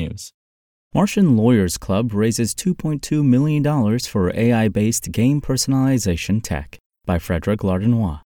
technews. Martian Lawyers Club raises $2.2 million for AI based game personalization tech by Frederic Lardinois.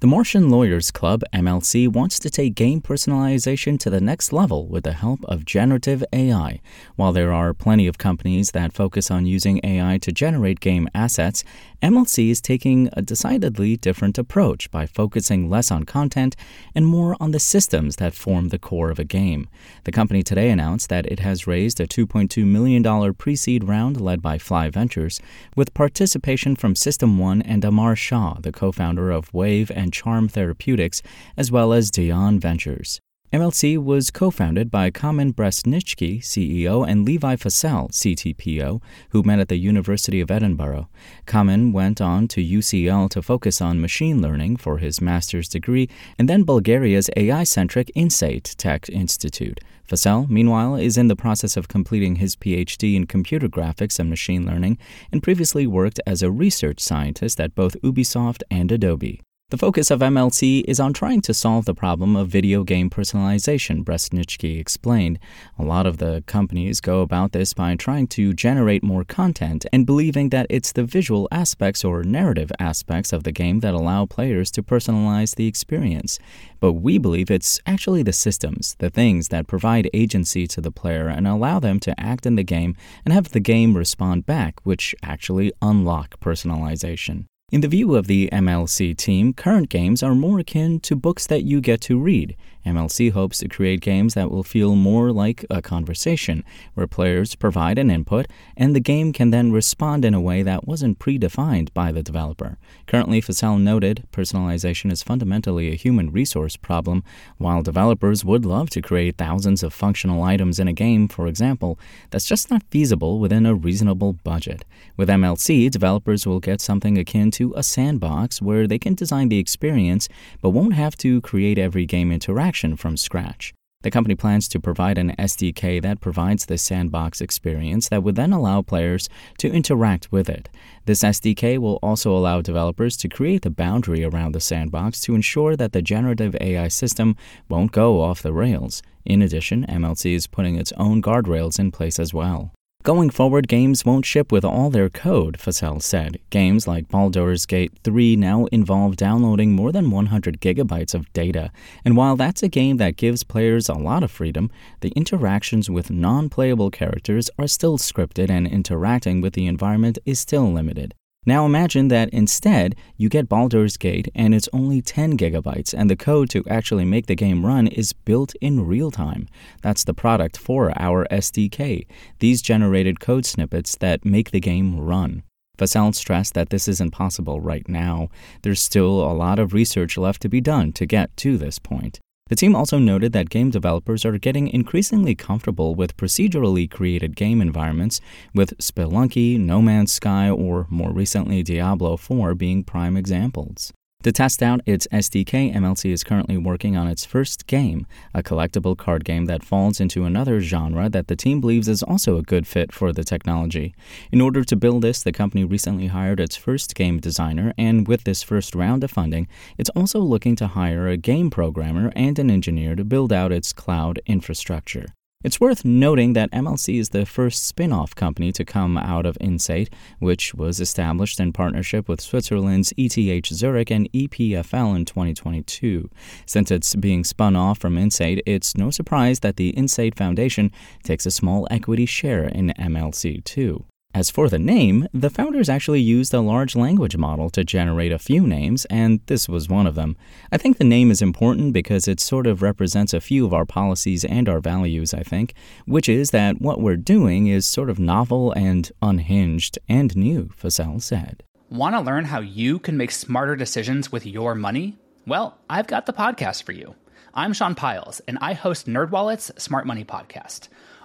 The Martian Lawyers Club, MLC, wants to take game personalization to the next level with the help of generative AI. While there are plenty of companies that focus on using AI to generate game assets, MLC is taking a decidedly different approach by focusing less on content and more on the systems that form the core of a game. The company today announced that it has raised a $2.2 million pre seed round led by Fly Ventures, with participation from System One and Amar Shah, the co founder of Wayve and Charm Therapeutics, as well as Dion Ventures. MLC was co founded by Kamen Brestnichki, CEO, and Levi Fussell, CTPO, who met at the University of Edinburgh. Kamen went on to UCL to focus on machine learning for his master's degree, and then Bulgaria's AI centric INSAIT Tech Institute. Fussell, meanwhile, is in the process of completing his PhD in computer graphics and machine learning, and previously worked as a research scientist at both Ubisoft and Adobe. The focus of MLC is on trying to solve the problem of video game personalization, Brestnichki explained. A lot of the companies go about this by trying to generate more content and believing that it's the visual aspects or narrative aspects of the game that allow players to personalize the experience. But we believe it's actually the systems, the things that provide agency to the player and allow them to act in the game and have the game respond back, which actually unlock personalization. In the view of the MLC team, current games are more akin to books that you get to read. MLC hopes to create games that will feel more like a conversation, where players provide an input and the game can then respond in a way that wasn't predefined by the developer. Currently, Fussell noted, personalization is fundamentally a human resource problem. While developers would love to create thousands of functional items in a game, for example, that's just not feasible within a reasonable budget. With MLC, developers will get something akin to a sandbox where they can design the experience but won't have to create every game interaction from scratch. The company plans to provide an SDK that provides the sandbox experience that would then allow players to interact with it. This SDK will also allow developers to create the boundary around the sandbox to ensure that the generative AI system won't go off the rails. In addition, MLC is putting its own guardrails in place as well. Going forward, games won't ship with all their code, Fussell said. Games like Baldur's Gate 3 now involve downloading more than 100 gigabytes of data. And while that's a game that gives players a lot of freedom, the interactions with non playable characters are still scripted and interacting with the environment is still limited. Now imagine that instead you get Baldur's Gate and it's only 10 gigabytes and the code to actually make the game run is built in real time. That's the product for our SDK, these generated code snippets that make the game run. Fussell stressed that this isn't possible right now. There's still a lot of research left to be done to get to this point. The team also noted that game developers are getting increasingly comfortable with procedurally created game environments, with Spelunky, No Man's Sky, or more recently Diablo 4 being prime examples. To test out its SDK, MLC is currently working on its first game, a collectible card game that falls into another genre that the team believes is also a good fit for the technology. In order to build this, the company recently hired its first game designer, and with this first round of funding, it's also looking to hire a game programmer and an engineer to build out its cloud infrastructure. It's worth noting that MLC is the first spin off company to come out of INSAIT, which was established in partnership with Switzerland's ETH Zurich and EPFL in 2022. Since it's being spun off from INSAIT, it's no surprise that the INSAIT Foundation takes a small equity share in MLC too. As for the name, the founders actually used a large language model to generate a few names, and this was one of them. I think the name is important because it sort of represents a few of our policies and our values, I think, which is that what we're doing is sort of novel and unhinged and new, Fussell said. Want to learn how you can make smarter decisions with your money? Well, I've got the podcast for you. I'm Sean Pyles, and I host NerdWallet's Smart Money Podcast.